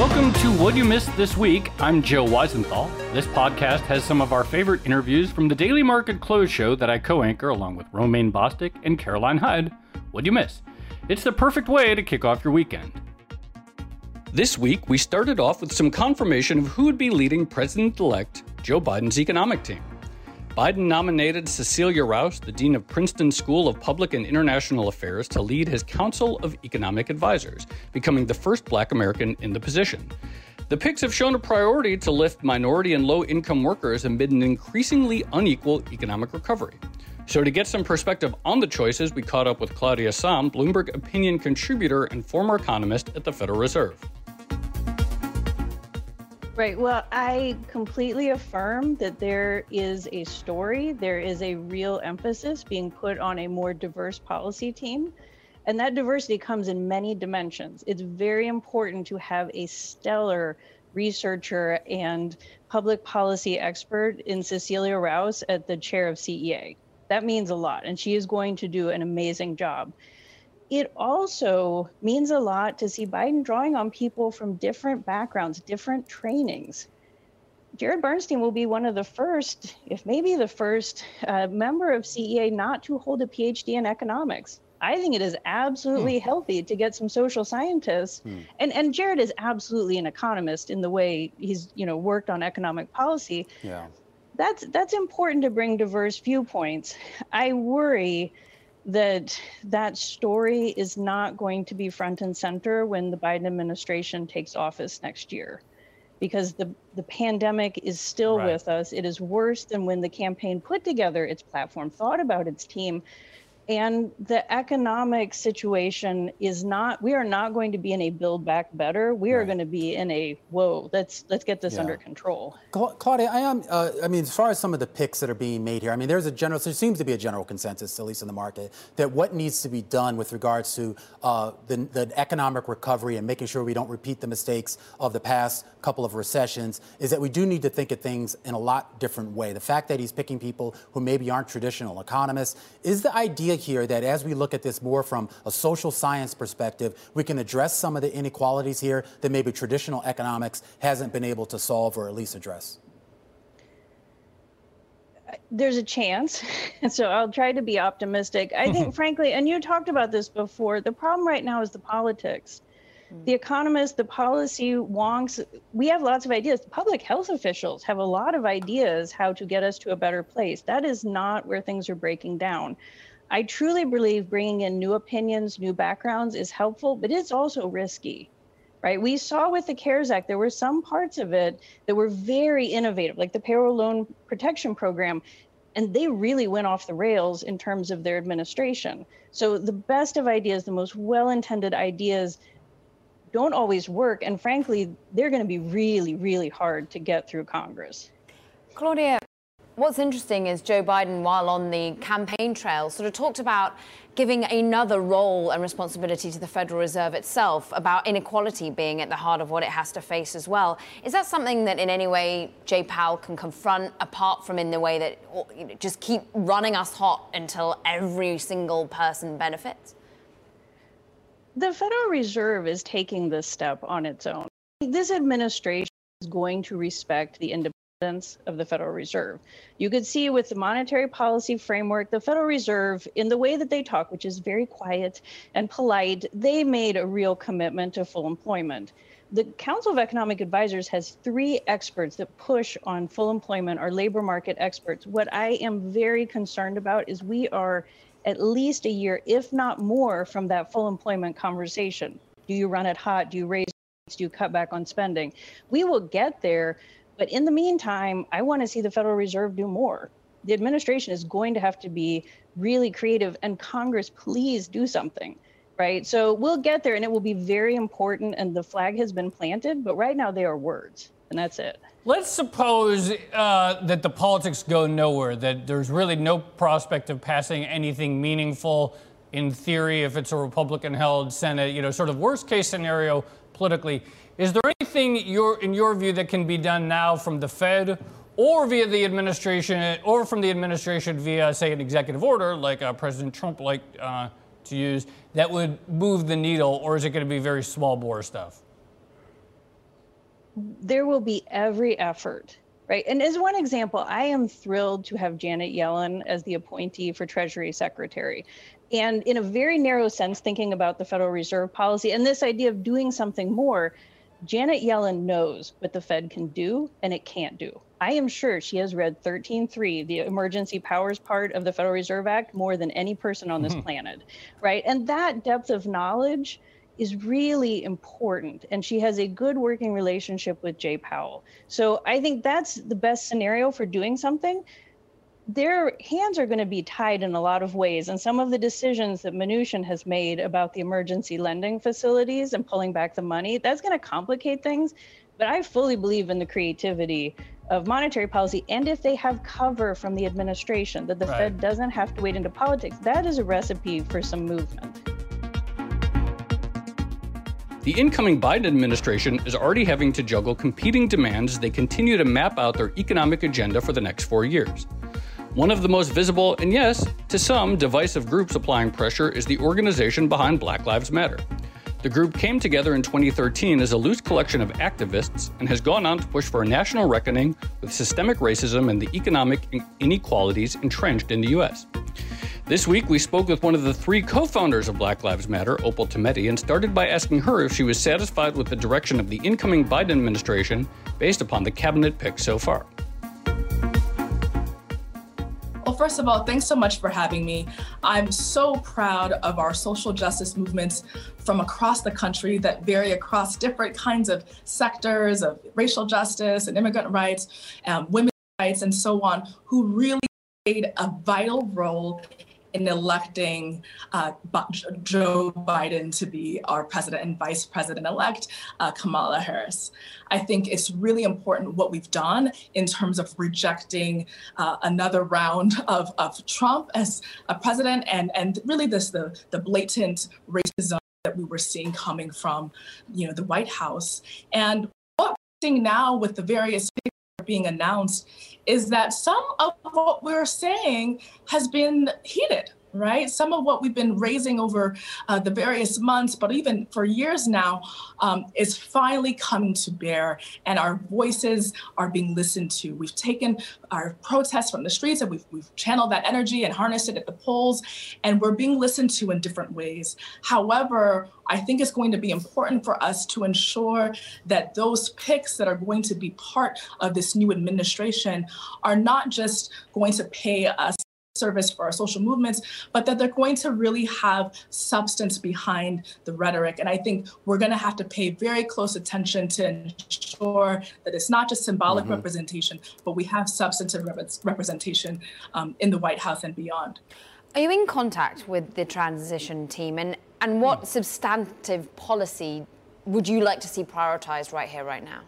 Welcome to What You Missed This Week. I'm Joe Weisenthal. This podcast has some of our favorite interviews from the Daily Market Close show that I co anchor along with Romaine Bostick and Caroline Hyde. What'd you miss? It's the perfect way to kick off your weekend. This week, we started off with some confirmation of who would be leading President elect Joe Biden's economic team. Biden nominated Cecilia Rouse, the Dean of Princeton School of Public and International Affairs, to lead his Council of Economic Advisors, becoming the first black American in the position. The picks have shown a priority to lift minority and low income workers amid an increasingly unequal economic recovery. So, to get some perspective on the choices, we caught up with Claudia Sahm, Bloomberg opinion contributor and former economist at the Federal Reserve. Right. Well, I completely affirm that there is a story, there is a real emphasis being put on a more diverse policy team. And that diversity comes in many dimensions. It's very important to have a stellar researcher and public policy expert in Cecilia Rouse at the chair of CEA. That means a lot, and she is going to do an amazing job it also means a lot to see Biden drawing on people from different backgrounds, different trainings. Jared Bernstein will be one of the first, if maybe the first, uh, member of CEA not to hold a PhD in economics. I think it is absolutely hmm. healthy to get some social scientists, hmm. and and Jared is absolutely an economist in the way he's you know worked on economic policy. Yeah, that's that's important to bring diverse viewpoints. I worry that that story is not going to be front and center when the Biden administration takes office next year because the, the pandemic is still right. with us. It is worse than when the campaign put together its platform, thought about its team, and the economic situation is not we are not going to be in a build back better. We are going to be in a whoa let's let's get this yeah. under control. Claudia i am uh, i mean as far as some of the picks that are being made here i mean there's a general there seems to be a general consensus at least in the market that what needs to be done with regards to uh, the, the economic recovery and making sure we don't repeat the mistakes of the past couple of recessions is that we do need to think of things in a lot different way. The fact that he's picking people who maybe aren't traditional economists is the idea here that as we look at this more from a social science perspective, we can address some of the inequalities here that maybe traditional economics hasn't been able to solve or at least address? There's a chance. So I'll try to be optimistic. I think, frankly, and you talked about this before, the problem right now is the politics. Hmm. The economists, the policy wonks, we have lots of ideas. Public health officials have a lot of ideas how to get us to a better place. That is not where things are breaking down. I truly believe bringing in new opinions, new backgrounds is helpful, but it's also risky, right? We saw with the CARES Act, there were some parts of it that were very innovative, like the payroll loan protection program, and they really went off the rails in terms of their administration. So the best of ideas, the most well intended ideas, don't always work. And frankly, they're going to be really, really hard to get through Congress. Claudia, What's interesting is Joe Biden, while on the campaign trail, sort of talked about giving another role and responsibility to the Federal Reserve itself, about inequality being at the heart of what it has to face as well. Is that something that in any way Jay Powell can confront, apart from in the way that you know, just keep running us hot until every single person benefits? The Federal Reserve is taking this step on its own. This administration is going to respect the independence of the Federal Reserve. You could see with the monetary policy framework, the Federal Reserve, in the way that they talk, which is very quiet and polite, they made a real commitment to full employment. The Council of Economic Advisors has three experts that push on full employment, our labor market experts. What I am very concerned about is we are at least a year, if not more, from that full employment conversation. Do you run it hot? Do you raise? Do you cut back on spending? We will get there but in the meantime, I want to see the Federal Reserve do more. The administration is going to have to be really creative, and Congress, please do something. Right. So we'll get there, and it will be very important. And the flag has been planted, but right now they are words, and that's it. Let's suppose uh, that the politics go nowhere, that there's really no prospect of passing anything meaningful in theory if it's a Republican held Senate, you know, sort of worst case scenario politically. Is there anything your, in your view that can be done now from the Fed or via the administration or from the administration via, say, an executive order like uh, President Trump liked uh, to use that would move the needle, or is it going to be very small bore stuff? There will be every effort right? And as one example, I am thrilled to have Janet Yellen as the appointee for Treasury Secretary. And in a very narrow sense, thinking about the Federal Reserve policy and this idea of doing something more, Janet Yellen knows what the Fed can do and it can't do. I am sure she has read 13.3, the emergency powers part of the Federal Reserve Act, more than any person on this mm-hmm. planet, right? And that depth of knowledge is really important. And she has a good working relationship with Jay Powell. So I think that's the best scenario for doing something their hands are going to be tied in a lot of ways. And some of the decisions that Mnuchin has made about the emergency lending facilities and pulling back the money, that's going to complicate things. But I fully believe in the creativity of monetary policy. And if they have cover from the administration, that the right. Fed doesn't have to wade into politics, that is a recipe for some movement. The incoming Biden administration is already having to juggle competing demands as they continue to map out their economic agenda for the next four years. One of the most visible and, yes, to some, divisive groups applying pressure is the organization behind Black Lives Matter. The group came together in 2013 as a loose collection of activists and has gone on to push for a national reckoning with systemic racism and the economic inequalities entrenched in the U.S. This week, we spoke with one of the three co founders of Black Lives Matter, Opal Tometi, and started by asking her if she was satisfied with the direction of the incoming Biden administration based upon the cabinet picks so far. Well, first of all, thanks so much for having me. I'm so proud of our social justice movements from across the country that vary across different kinds of sectors of racial justice and immigrant rights, um, women's rights, and so on, who really played a vital role in electing uh, Joe Biden to be our president and vice president elect, uh, Kamala Harris. I think it's really important what we've done in terms of rejecting uh, another round of, of Trump as a president and, and really this the, the blatant racism that we were seeing coming from you know the White House. And what we're seeing now with the various being announced is that some of what we're saying has been heeded right? Some of what we've been raising over uh, the various months, but even for years now, um, is finally coming to bear, and our voices are being listened to. We've taken our protests from the streets and we've, we've channeled that energy and harnessed it at the polls, and we're being listened to in different ways. However, I think it's going to be important for us to ensure that those picks that are going to be part of this new administration are not just going to pay us service for our social movements, but that they're going to really have substance behind the rhetoric. And I think we're going to have to pay very close attention to ensure that it's not just symbolic mm-hmm. representation, but we have substantive rep- representation um, in the White House and beyond. Are you in contact with the transition team, and, and what mm. substantive policy would you like to see prioritized right here, right now?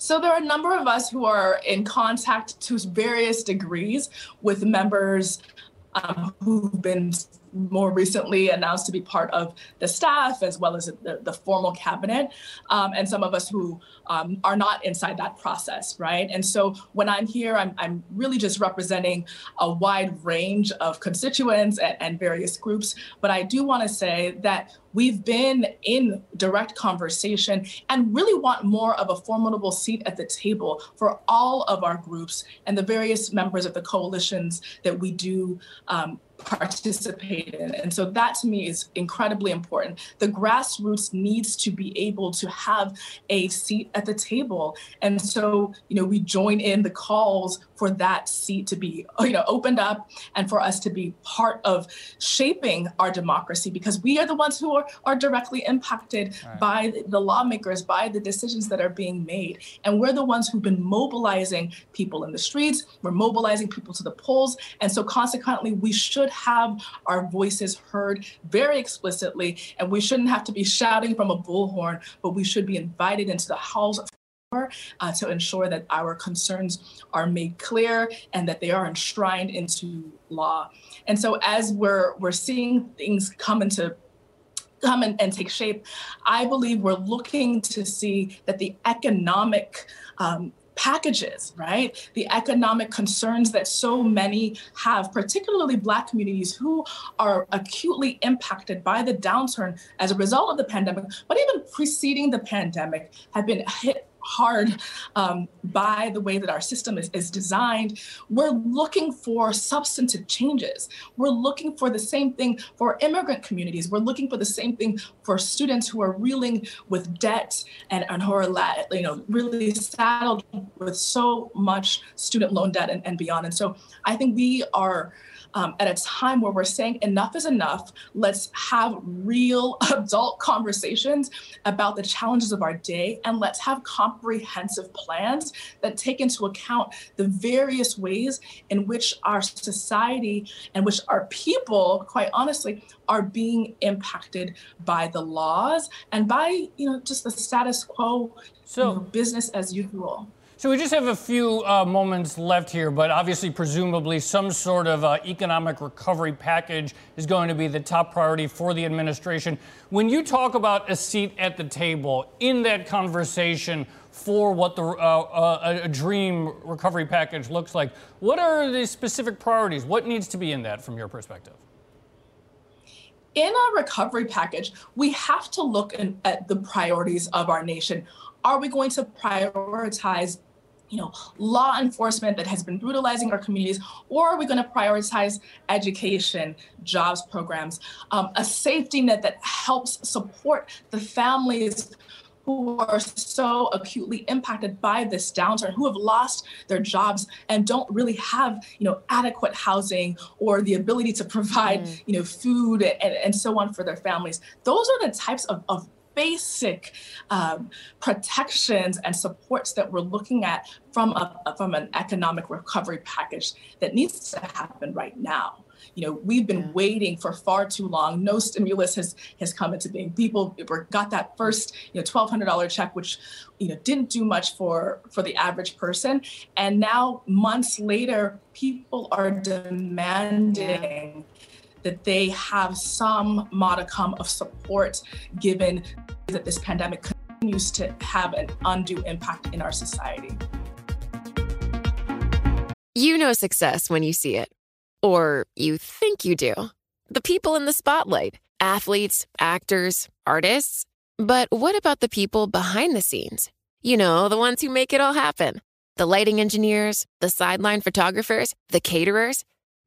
So there are a number of us who are in contact to various degrees with members um, who've been more recently announced to be part of the staff as well as the, the formal cabinet, um, and some of us who um, are not inside that process, right? And so when I'm here, I'm, I'm really just representing a wide range of constituents and, and various groups. But I do want to say that we've been in direct conversation and really want more of a formidable seat at the table for all of our groups and the various members of the coalitions that we do um, participate in. And so that to me is incredibly important. The grassroots needs to be able to have a seat at the table. And so, you know, we join in the calls for that seat to be, you know, opened up and for us to be part of shaping our democracy because we are the ones who are, are directly impacted right. by the lawmakers, by the decisions that are being made. And we're the ones who've been mobilizing people in the streets, we're mobilizing people to the polls. And so consequently, we should have our voices heard very explicitly, and we shouldn't have to be shouting from a bullhorn, but we should be invited into the halls of uh, to ensure that our concerns are made clear and that they are enshrined into law. And so as we're we're seeing things come into come and, and take shape, I believe we're looking to see that the economic um, packages, right? The economic concerns that so many have, particularly Black communities who are acutely impacted by the downturn as a result of the pandemic, but even preceding the pandemic, have been hit hard um, by the way that our system is, is designed. We're looking for substantive changes. We're looking for the same thing for immigrant communities. We're looking for the same thing for students who are reeling with debt and, and who are you know, really saddled with so much student loan debt and, and beyond. And so I think we are um, at a time where we're saying enough is enough. Let's have real adult conversations about the challenges of our day and let's have comprehensive plans that take into account the various ways in which our society and which our people, quite honestly, are being impacted by the laws and by you know just the status quo so, you know, business as usual so we just have a few uh, moments left here, but obviously, presumably, some sort of uh, economic recovery package is going to be the top priority for the administration. When you talk about a seat at the table in that conversation for what the uh, uh a dream recovery package looks like, what are the specific priorities? What needs to be in that from your perspective? in a recovery package, we have to look in, at the priorities of our nation. Are we going to prioritize you know, law enforcement that has been brutalizing our communities, or are we going to prioritize education, jobs programs, um, a safety net that helps support the families who are so acutely impacted by this downturn, who have lost their jobs and don't really have, you know, adequate housing or the ability to provide, mm. you know, food and, and so on for their families. Those are the types of, of basic um, protections and supports that we're looking at from a, from an economic recovery package that needs to happen right now. You know, we've been yeah. waiting for far too long. No stimulus has has come into being. People got that first, you know, twelve hundred dollar check, which you know didn't do much for for the average person. And now, months later, people are demanding that they have some modicum of support given that this pandemic continues to have an undue impact in our society. You know success when you see it, or you think you do. The people in the spotlight athletes, actors, artists. But what about the people behind the scenes? You know, the ones who make it all happen the lighting engineers, the sideline photographers, the caterers.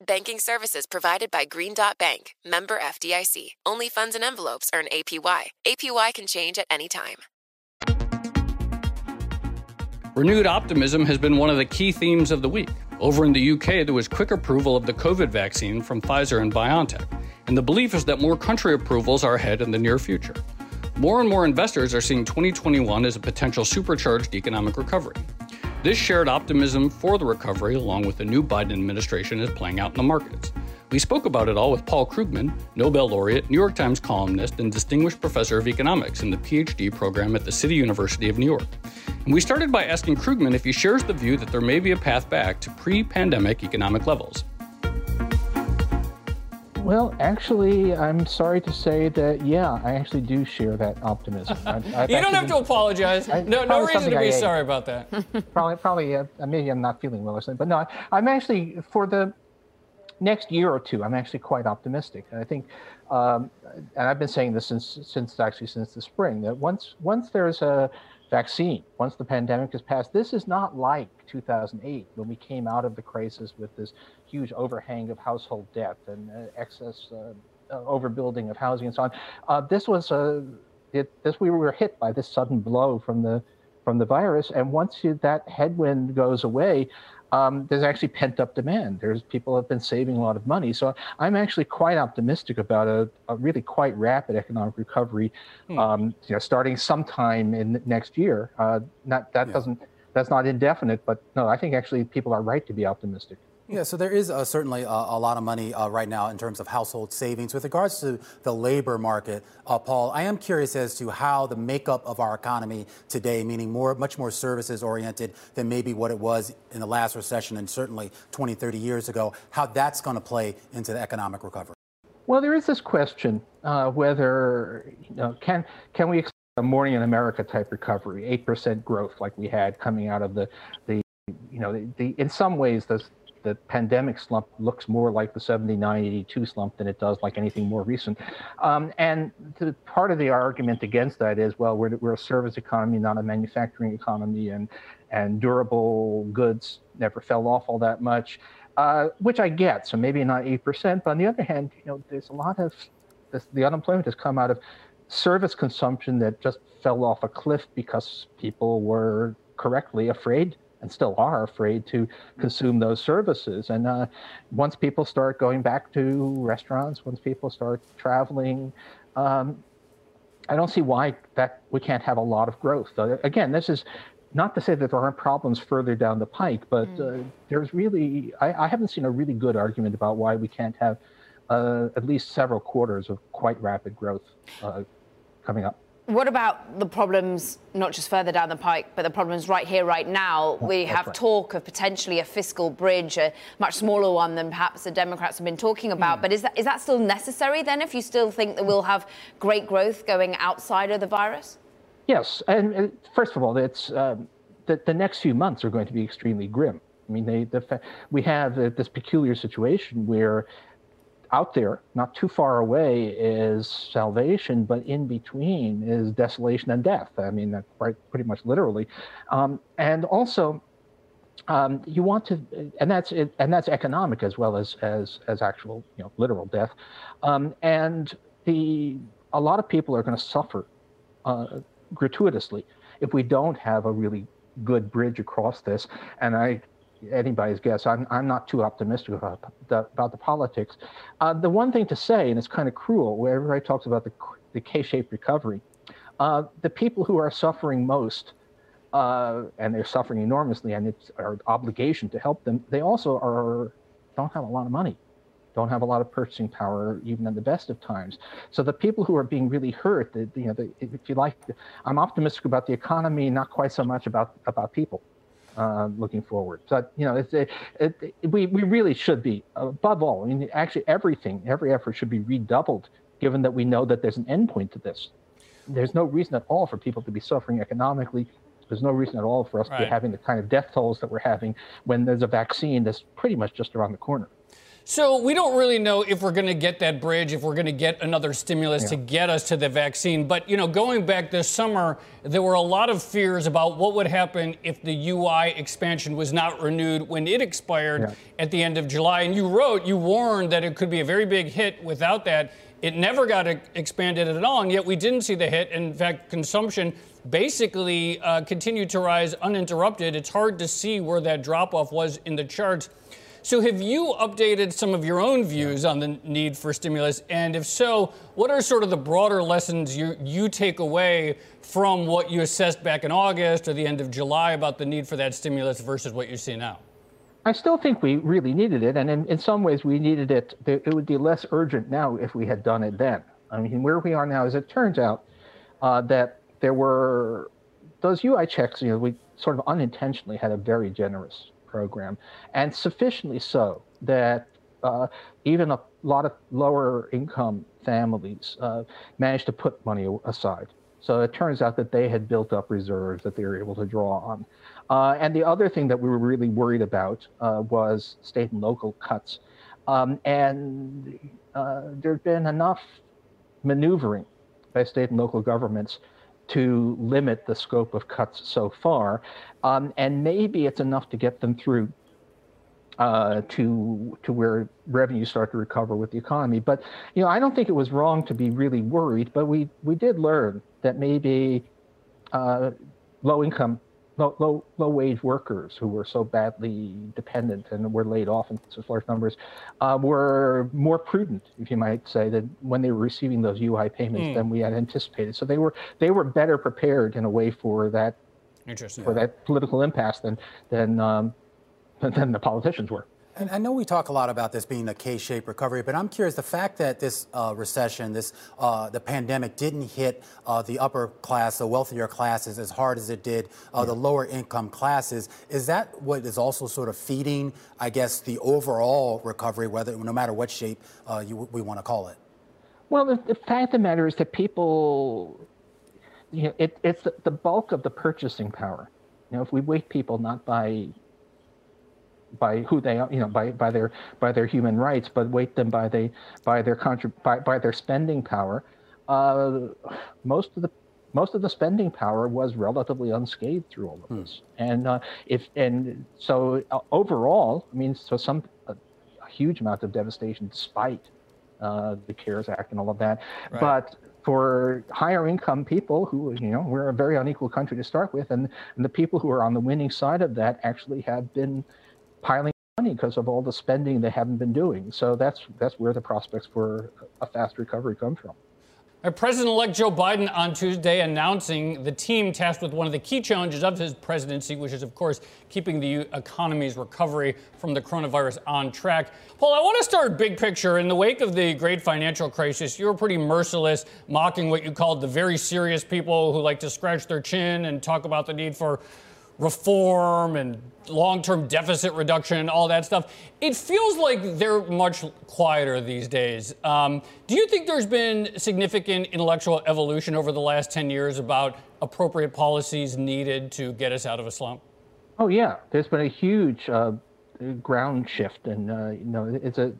Banking services provided by Green Dot Bank, member FDIC. Only funds and envelopes earn APY. APY can change at any time. Renewed optimism has been one of the key themes of the week. Over in the UK, there was quick approval of the COVID vaccine from Pfizer and BioNTech, and the belief is that more country approvals are ahead in the near future. more and more investors are seeing 2021 as a potential supercharged economic recovery. This shared optimism for the recovery, along with the new Biden administration, is playing out in the markets. We spoke about it all with Paul Krugman, Nobel laureate, New York Times columnist, and distinguished professor of economics in the PhD program at the City University of New York. And we started by asking Krugman if he shares the view that there may be a path back to pre pandemic economic levels. Well, actually, I'm sorry to say that, yeah, I actually do share that optimism. I've you don't have been, to apologize. I, no, no reason to be sorry about that. probably, probably, uh, maybe I'm not feeling well or something. But no, I, am actually for the next year or two. I'm actually quite optimistic, and I think, um, and I've been saying this since since actually since the spring that once once there's a vaccine, once the pandemic has passed, this is not like 2008 when we came out of the crisis with this huge overhang of household debt and uh, excess uh, uh, overbuilding of housing and so on. Uh, this was a it, this we were hit by this sudden blow from the from the virus, and once you, that headwind goes away, um, there's actually pent up demand. There's people have been saving a lot of money. So I'm actually quite optimistic about a, a really quite rapid economic recovery, hmm. um, you know, starting sometime in next year. Uh, not that yeah. doesn't that's not indefinite, but no, I think actually people are right to be optimistic. Yeah, so there is uh, certainly a, a, lot of money uh, right now in terms of household savings. With regards to the labor market, uh, Paul, I am curious as to how the makeup of our economy today, meaning more, much more services oriented than maybe what it was in the last recession and certainly 20, 30 years ago, how that's going to play into the economic recovery. Well, there is this question uh, whether you know, can can we expect a morning in America type recovery, eight percent growth like we had coming out of the the you know the, the in some ways the the pandemic slump looks more like the 79 82 slump than it does like anything more recent. Um, and the, part of the argument against that is well, we're, we're a service economy, not a manufacturing economy, and, and durable goods never fell off all that much, uh, which I get. So maybe not 8%. But on the other hand, you know, there's a lot of this, the unemployment has come out of service consumption that just fell off a cliff because people were correctly afraid and still are afraid to consume those services. And uh, once people start going back to restaurants, once people start traveling, um, I don't see why that we can't have a lot of growth. Uh, again, this is not to say that there aren't problems further down the pike, but mm. uh, there's really I, I, haven't seen a really good argument about why we can't have uh, at least several quarters of quite rapid growth uh, coming up. What about the problems, not just further down the pike, but the problems right here, right now? We have right. talk of potentially a fiscal bridge, a much smaller one than perhaps the Democrats have been talking about. Mm. But is that, is that still necessary then if you still think that we'll have great growth going outside of the virus? Yes. And, first of all, it's, um, the, the next few months are going to be extremely grim. I mean, they, the, we have uh, this peculiar situation where out there, not too far away, is salvation, but in between is desolation and death. I mean, that quite pretty much literally. Um, and also, um, you want to, and that's and that's economic as well as as as actual, you know, literal death. Um, and the a lot of people are going to suffer uh, gratuitously if we don't have a really good bridge across this. And I anybody's guess. I'm, I'm not too optimistic about the, about the politics. Uh, the one thing to say, and it's kind of cruel, where everybody talks about the, the K-shaped recovery, uh, the people who are suffering most, uh, and they're suffering enormously, and it's our obligation to help them. They also are don't have a lot of money, don't have a lot of purchasing power, even in the best of times. So the people who are being really hurt, the, you know, the, if you like, I'm optimistic about the economy, not quite so much about about people uh, looking forward. But you know, it's, it, it, we we really should be above all. I mean, actually, everything, every effort should be redoubled, given that we know that there's an endpoint to this. There's no reason at all for people to be suffering economically. There's no reason at all for us right. to be having the kind of death tolls that we're having when there's a vaccine that's pretty much just around the corner. So we don't really know if we're going to get that bridge, if we're going to get another stimulus yeah. to get us to the vaccine. But you know, going back this summer, there were a lot of fears about what would happen if the UI expansion was not renewed when it expired yeah. at the end of July. And you wrote, you warned that it could be a very big hit without that. It never got expanded at all, and yet we didn't see the hit. In fact, consumption basically uh, continued to rise uninterrupted. It's hard to see where that drop off was in the charts. So, have you updated some of your own views on the need for stimulus? And if so, what are sort of the broader lessons you, you take away from what you assessed back in August or the end of July about the need for that stimulus versus what you see now? I still think we really needed it, and in, in some ways we needed it. It would be less urgent now if we had done it then. I mean, where we are now, is it turns out, uh, that there were those UI checks. You know, we sort of unintentionally had a very generous program, and sufficiently so that uh, even a lot of lower income families uh, managed to put money aside. So it turns out that they had built up reserves that they were able to draw on. Uh, and the other thing that we were really worried about uh, was state and local cuts. Um, and uh, there had been enough maneuvering by state and local governments to limit the scope of cuts so far. Um, and maybe it's enough to get them through uh, to to where revenues start to recover with the economy. But you know, I don't think it was wrong to be really worried. But we we did learn that maybe uh, low income low, low, low wage workers who were so badly dependent and were laid off in such large numbers uh, were more prudent, if you might say, that when they were receiving those UI payments mm. than we had anticipated. So they were they were better prepared in a way for that for that political impasse than than um, than the politicians were. And I know we talk a lot about this being a K-shaped recovery, but I'm curious the fact that this uh, recession, this uh, the pandemic, didn't hit uh, the upper class, the wealthier classes, as hard as it did uh, yeah. the lower income classes. Is that what is also sort of feeding, I guess, the overall recovery, whether no matter what shape uh, you, we want to call it? Well, the, the, fact of the matter is that people, you know, it, it's the, the bulk of the purchasing power. You know, if we weight people not by by who they are, you know, by, by their by their human rights, but weight them by they by their contrib- by, by their spending power. Uh, most of the most of the spending power was relatively unscathed through all of hmm. this, and uh, if and so uh, overall, I mean, so some a, a huge amount of devastation despite uh, the CARES Act and all of that, right. but for higher income people who, you know, we're a very unequal country to start with, and, and the people who are on the winning side of that actually have been piling money because of all the spending they haven't been doing. So that's that's where the prospects for a fast recovery come from. President-elect Joe Biden on Tuesday announcing the team tasked with one of the key challenges of his presidency, which is, of course, keeping the economy's recovery from the coronavirus on track. Paul, I want to start big picture. In the wake of the great financial crisis, you were pretty merciless, mocking what you called the very serious people who like to scratch their chin and talk about the need for reform and long term deficit reduction and all that stuff. It feels like they're much quieter these days. Um, do you think there's been significant intellectual evolution over the last 10 years about appropriate policies needed to get us out of a slump? Oh, yeah. There's been a huge uh, ground shift, and uh, you know, it's a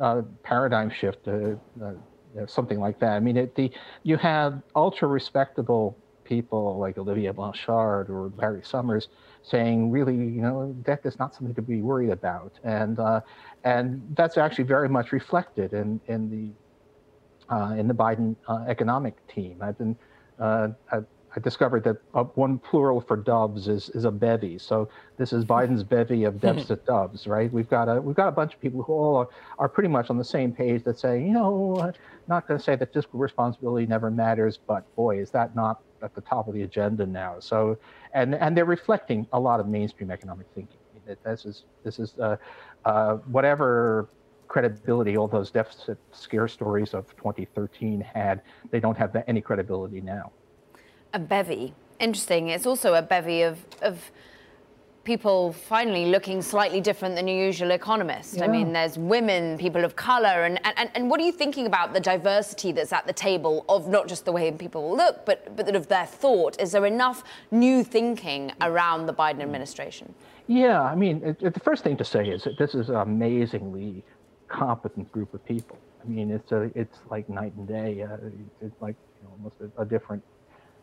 uh, paradigm shift. Uh, uh, something like that. I mean, it, the you have ultra respectable people like Olivier Blanchard or Larry Summers saying, really, you know, debt is not something to be worried about, and uh, and that's actually very much reflected in in the uh, in the Biden uh, economic team. I've been uh, I've, I discovered that uh, one plural for doves is, is a bevy. So this is Biden's bevy of deficit doves, right? We've got a we've got a bunch of people who all are, are pretty much on the same page that say, you know, not going to say that fiscal responsibility never matters, but boy, is that not at the top of the agenda now. So, and and they're reflecting a lot of mainstream economic thinking. That This is this is uh, uh, whatever credibility all those deficit scare stories of 2013 had. They don't have any credibility now. A bevy. Interesting. It's also a bevy of of people finally looking slightly different than your usual economist. Yeah. I mean, there's women, people of color, and, and, and what are you thinking about the diversity that's at the table of not just the way people look, but, but of their thought? Is there enough new thinking around the Biden administration? Yeah, I mean, it, it, the first thing to say is that this is an amazingly competent group of people. I mean, it's a, it's like night and day. Uh, it's like you know, almost a, a different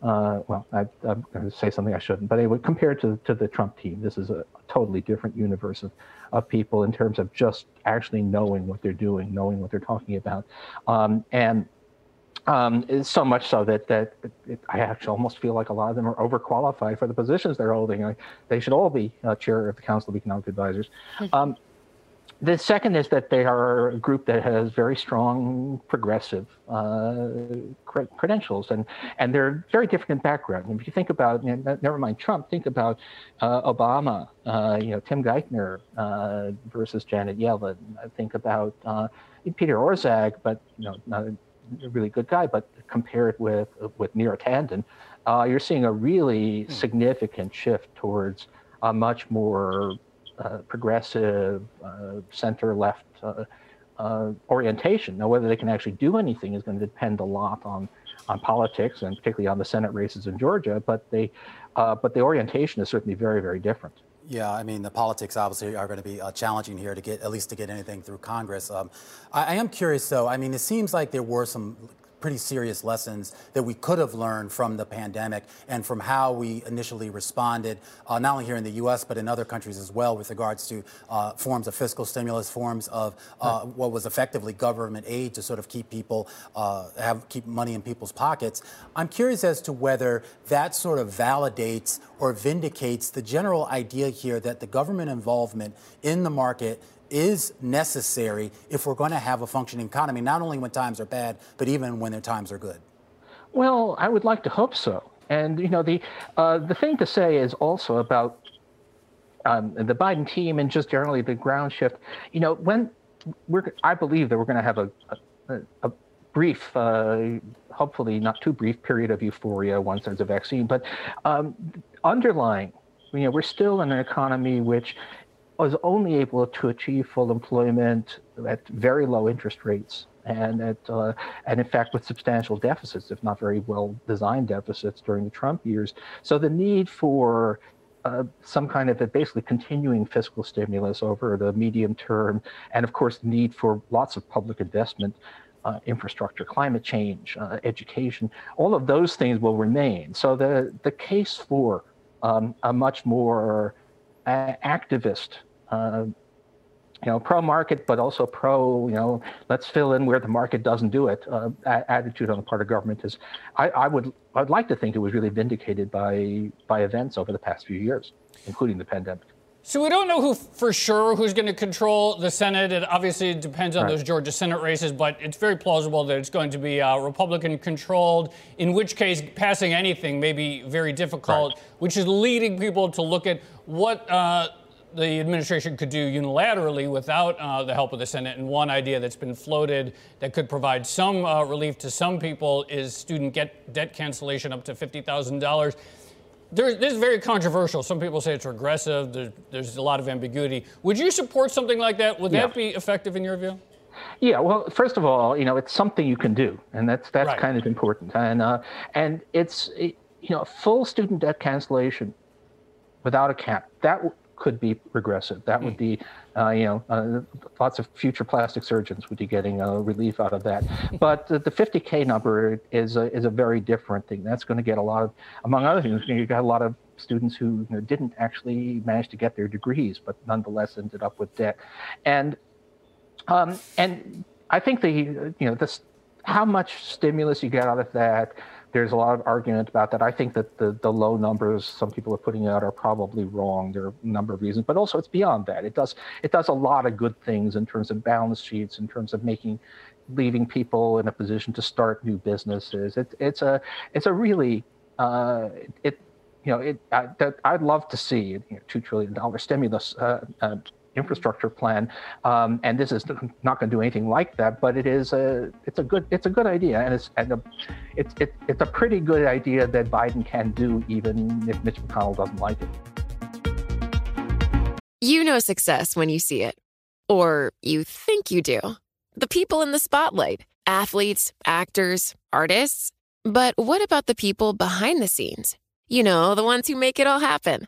uh, well, I, am going to say something I shouldn't, but anyway, compared to, to the Trump team, this is a, totally different universe of, of people in terms of just actually knowing what they're doing, knowing what they're talking about. Um, and um, so much so that, that it, I actually almost feel like a lot of them are overqualified for the positions they're holding. I, they should all be uh, chair of the Council of Economic Advisors. Hmm. Um, the second is that they are a group that has very strong progressive uh, cre- credentials, and and they're very different in background. And if you think about, you know, never mind Trump, think about uh, Obama, uh, you know, Tim Geithner uh, versus Janet Yellen. Think about uh, Peter Orszag, but you know, not a really good guy, but compared with with Neera Tanden, uh, you're seeing a really hmm. significant shift towards a much more progressive, uh, center left uh, uh, orientation. Now, whether they can actually do anything is going to depend a lot on on politics and particularly on the Senate races in Georgia. But they, but the orientation is certainly very, very different. Yeah, I mean the politics obviously are going to be uh, challenging here to get at least to get anything through Congress. Um, I, I, am curious though. I mean, it seems like there were some pretty serious lessons that we could have learned from the pandemic and from how we initially responded, uh, not only here in the U.S., but in other countries as well, with regards to uh, forms of fiscal stimulus, forms of uh, what was effectively government aid to sort of keep people, uh, have keep money in people's pockets. I'm curious as to whether that sort of validates or vindicates the general idea here that the government involvement in the market is necessary if we're going to have a functioning economy, not only when times are bad, but even when their times are good? Well, I would like to hope so. And you know, the uh, the thing to say is also about um, the Biden team and just generally the ground shift. You know, when we're, I believe that we're going to have a, a, a brief, uh, hopefully not too brief, period of euphoria once there's a vaccine. But um, underlying, you know, we're still in an economy which was only able to achieve full employment at very low interest rates and at uh, and in fact with substantial deficits, if not very well designed deficits during the Trump years. So the need for uh, some kind of a basically continuing fiscal stimulus over the medium term, and of course the need for lots of public investment. Uh, infrastructure, climate change, uh, education, all of those things will remain. So the the case for um, a much more uh, activist uh, you know, pro market, but also pro, you know, let's fill in where the market doesn't do it. Uh, attitude on the part of government is, I, I, would, I'd like to think it was really vindicated by by events over the past few years, including the pandemic. So we don't know who for sure who's going to control the Senate. It obviously depends on right. those Georgia Senate races, but it's very plausible that it's going to be uh, Republican controlled. In which case, passing anything may be very difficult, right. which is leading people to look at what. Uh, the administration could do unilaterally without uh, the help of the Senate. And one idea that's been floated that could provide some uh, relief to some people is student get, debt cancellation up to $50,000. There, this is very controversial. Some people say it's regressive. There, there's a lot of ambiguity. Would you support something like that? Would yeah. that be effective in your view? Yeah, well, first of all, you know, it's something you can do, and that's that's right. kind of important. And uh, and it's you know, full student debt cancellation without a cap. That could be regressive. That would hmm. be, uh, you know, uh, lots of future plastic surgeons would be getting a relief out of that. But the, the 50K number is a, is a very different thing. That's going to get a lot of, among other things, you've got a lot of students who you know, didn't actually manage to get their degrees, but nonetheless ended up with debt. And um, and I think the you know this how much stimulus you get out of that there's a lot of argument about that. I think that the, the low numbers some people are putting out are probably wrong. There are a number of reasons, but also it's beyond that. It does it does a lot of good things in terms of balance sheets, in terms of making leaving people in a position to start new businesses. It, it's a it's a really uh, it you know it I, that I'd love to see you know, two trillion dollar stimulus uh, uh, infrastructure plan. Um, and this is not going to do anything like that, but it is a it's a good it's a good idea, and it's and a, it's it, it's a pretty good idea that Biden can do, even if Mitch McConnell doesn't like it. You know success when you see it, or you think you do. The people in the spotlight: athletes, actors, artists. But what about the people behind the scenes? You know, the ones who make it all happen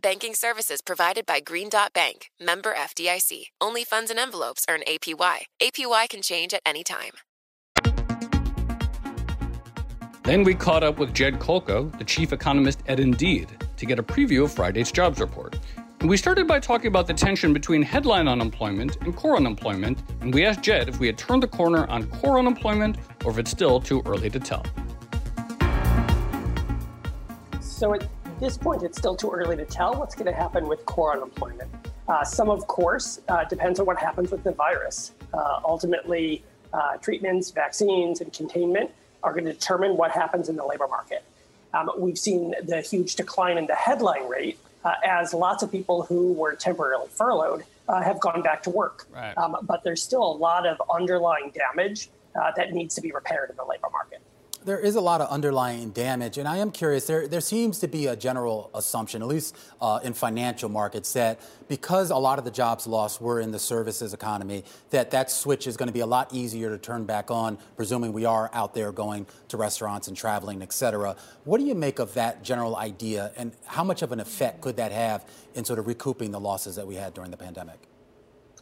Banking services provided by Green Dot Bank, member FDIC. Only funds and envelopes earn APY. APY can change at any time. Then we caught up with Jed Kolko, the chief economist at Indeed, to get a preview of Friday's jobs report. And we started by talking about the tension between headline unemployment and core unemployment, and we asked Jed if we had turned the corner on core unemployment or if it's still too early to tell. So at this point, it's still too early to tell what's going to happen with core unemployment. Uh, some, of course, uh, depends on what happens with the virus. Uh, ultimately, uh, treatments, vaccines, and containment are going to determine what happens in the labor market. Um, we've seen the huge decline in the headline rate uh, as lots of people who were temporarily furloughed uh, have gone back to work. Right. Um, but there's still a lot of underlying damage uh, that needs to be repaired in the labor market there is a lot of underlying damage, and I am curious. There, there seems to be a general assumption, at least uh, in financial markets, that because a lot of the jobs lost were in the services economy, that that switch is going to be a lot easier to turn back on, presuming we are out there going to restaurants and traveling, et cetera. What do you make of that general idea, and how much of an effect could that have in sort of recouping the losses that we had during the pandemic?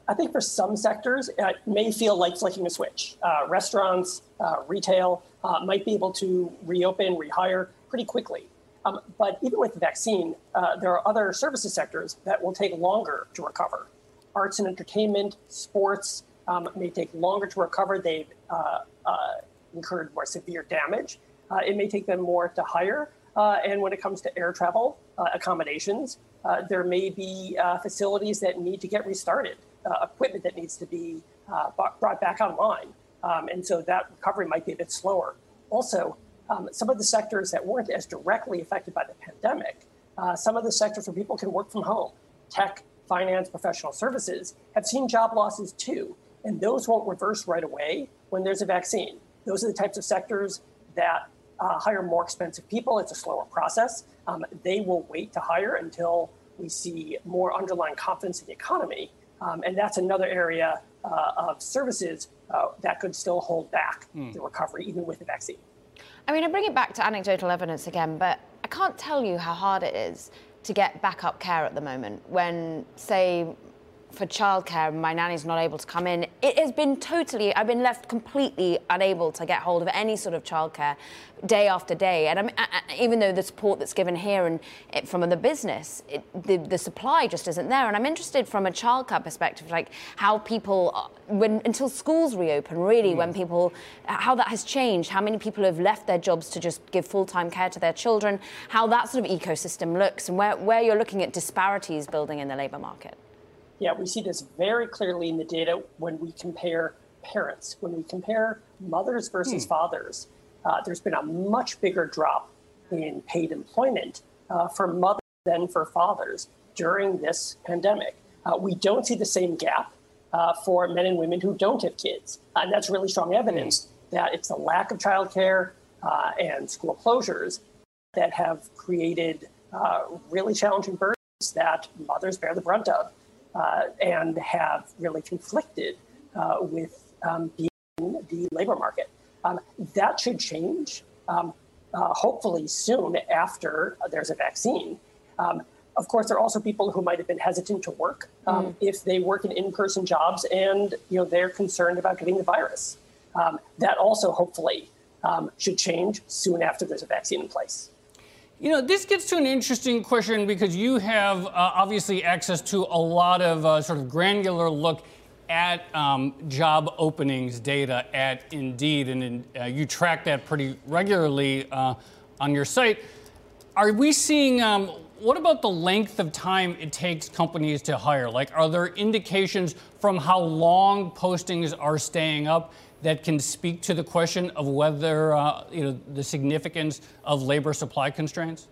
I think for some sectors, it may feel like flicking a switch. Uh, restaurants, uh, retail uh, might be able to reopen, rehire pretty quickly. Um, but even with the vaccine, uh, there are other services sectors that will take longer to recover. Arts and entertainment, sports um, may take longer to recover. They've uh, uh, incurred more severe damage. it may take them more to hire. and when it comes to air travel accommodations, there may be facilities that need to get restarted uh, equipment that needs to be uh, brought back online. Um, and so that recovery might be a bit slower. Also, um, some of the sectors that weren't as directly affected by the pandemic, uh, some of the sectors where people can work from home, tech, finance, professional services, have seen job losses too. And those won't reverse right away when there's a vaccine. Those are the types of sectors that uh, hire more expensive people. It's a slower process. Um, they will wait to hire until we see more underlying confidence in the economy. Um, and that's another area uh, of services uh, that could still hold back mm. the recovery, even with the vaccine. I mean, I bring it back to anecdotal evidence again, but I can't tell you how hard it is to get backup care at the moment when, say, for childcare, my nanny's not able to come in. It has been totally, I've been left completely unable to get hold of any sort of childcare day after day. And I mean, even though the support that's given here and it, from the business, it, the, the supply just isn't there. And I'm interested from a childcare perspective, like how people, uh, when until schools reopen, really, mm. when people, how that has changed, how many people have left their jobs to just give full-time care to their children, how that sort of ecosystem looks, and where, where you're looking at disparities building in the labour market. Yeah, we see this very clearly in the data when we compare parents. When we compare mothers versus hmm. fathers, uh, there's been a much bigger drop in paid employment uh, for mothers than for fathers during this pandemic. Uh, we don't see the same gap uh, for men and women who don't have kids. And that's really strong evidence hmm. that it's the lack of childcare uh, and school closures that have created uh, really challenging burdens that mothers bear the brunt of uh, and have really conflicted uh, with um, the, the labor market. Um, that should change, um, uh, hopefully soon after there's a vaccine. Um, of course, there are also people who might have been hesitant to work um, mm. if they work in in-person jobs and you know they're concerned about getting the virus. Um, that also hopefully should change soon after there's a vaccine in place. You know, this gets to an interesting question because you have uh, obviously access to a lot of uh, sort of granular look at um, job openings data at Indeed, and in, uh, you track that pretty regularly uh, on your site. Are we seeing? Um, what about the length of time it takes companies to hire? Like, are there indications from how long postings are staying up? That can speak to the question of whether uh, you know the significance of labor supply constraints?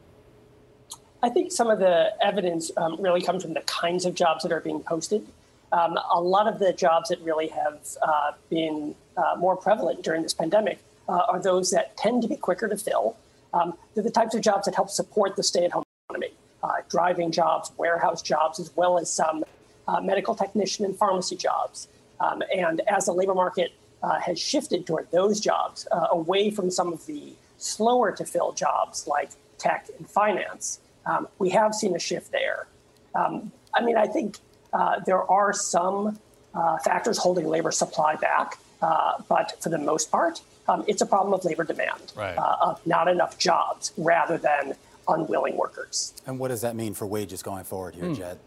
I think some of the evidence um, really comes from the kinds of jobs that are being posted. Um, a lot of the jobs that really have uh, been uh, more prevalent during this pandemic uh, are those that tend to be quicker to fill. Um, they're the types of jobs that help support the stay-at-home economy, uh, driving jobs, warehouse jobs, as well as some uh, medical technician and pharmacy jobs. Um, and as the labor market uh, has shifted toward those jobs uh, away from some of the slower to fill jobs like tech and finance. um, we have seen a shift there. Um, I mean, I think uh, there are some uh, factors holding labor supply back, uh, but for the most part, um, it's a problem of labor demand, right. Uh, of not enough jobs rather than unwilling workers. And what does that mean for wages going forward here, mm. Jed?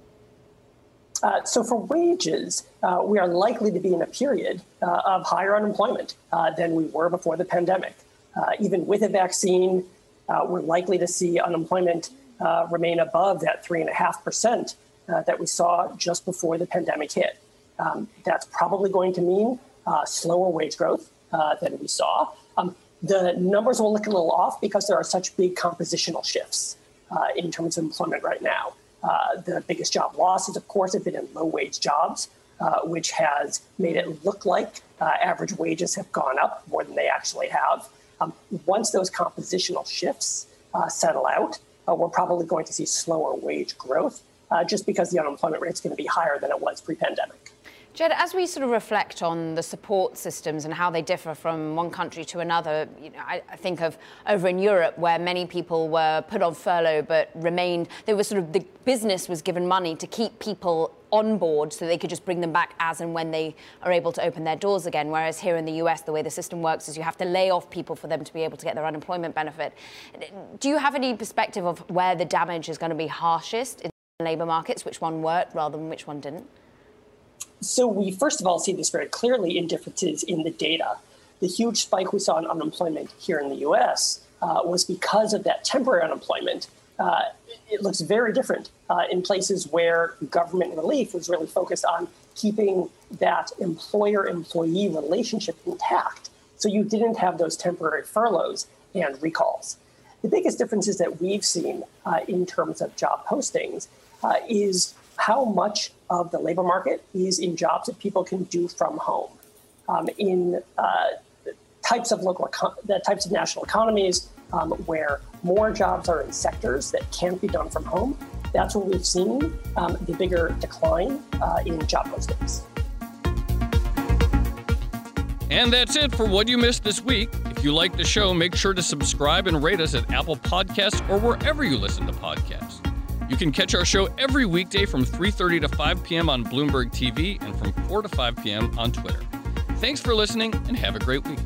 Uh, so for wages, uh, we are likely to be in a period uh, of higher unemployment uh, than we were before the pandemic. Uh, even with a vaccine, we're likely to see unemployment remain above that three and a half percent that we saw just before the pandemic hit. Um, that's probably going to mean slower wage growth than we saw. Um, the numbers will look a little off because there are such big compositional shifts in terms of employment right now. Uh, the biggest job losses, of course, have been in low wage jobs, uh, which has made it look like uh, average wages have gone up more than they actually have. Um, once those compositional shifts settle out, we're probably going to see slower wage growth just because the unemployment rate is going to be higher than it was pre pandemic. Jed, as we sort of reflect on the support systems and how they differ from one country to another, you know, I, I, think of over in Europe where many people were put on furlough but remained, they were sort of, the business was given money to keep people on board so they could just bring them back as and when they are able to open their doors again. Whereas here in the US, the way the system works is you have to lay off people for them to be able to get their unemployment benefit. Do you have any perspective of where the damage is going to be harshest in labour markets, which one worked rather than which one didn't? So we first of all see this very clearly in differences in the data. The huge spike we saw in unemployment here in the U.S. Uh, was because of that temporary unemployment. Uh, it looks very different uh, in places where government relief was really focused on keeping that employer-employee relationship intact. So you didn't have those temporary furloughs and recalls. The biggest differences that we've seen uh, in terms of job postings uh, is how much of the labor market is in jobs that people can do from home. Um, in uh, types of local, the types of national economies um, where more jobs are in sectors that can't be done from home, that's where we've seen um, the bigger decline uh, in job postings. And that's it for What You Missed This Week. If you like the show, make sure to subscribe and rate us at Apple Podcasts or wherever you listen to podcasts. You can catch our show every weekday from 3:30 to 5 p.m. on Bloomberg TV and from 4 to 5 p.m. on Twitter. Thanks for listening and have a great week.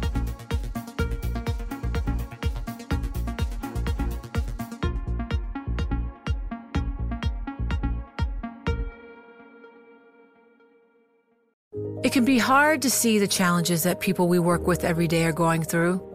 It can be hard to see the challenges that people we work with every day are going through.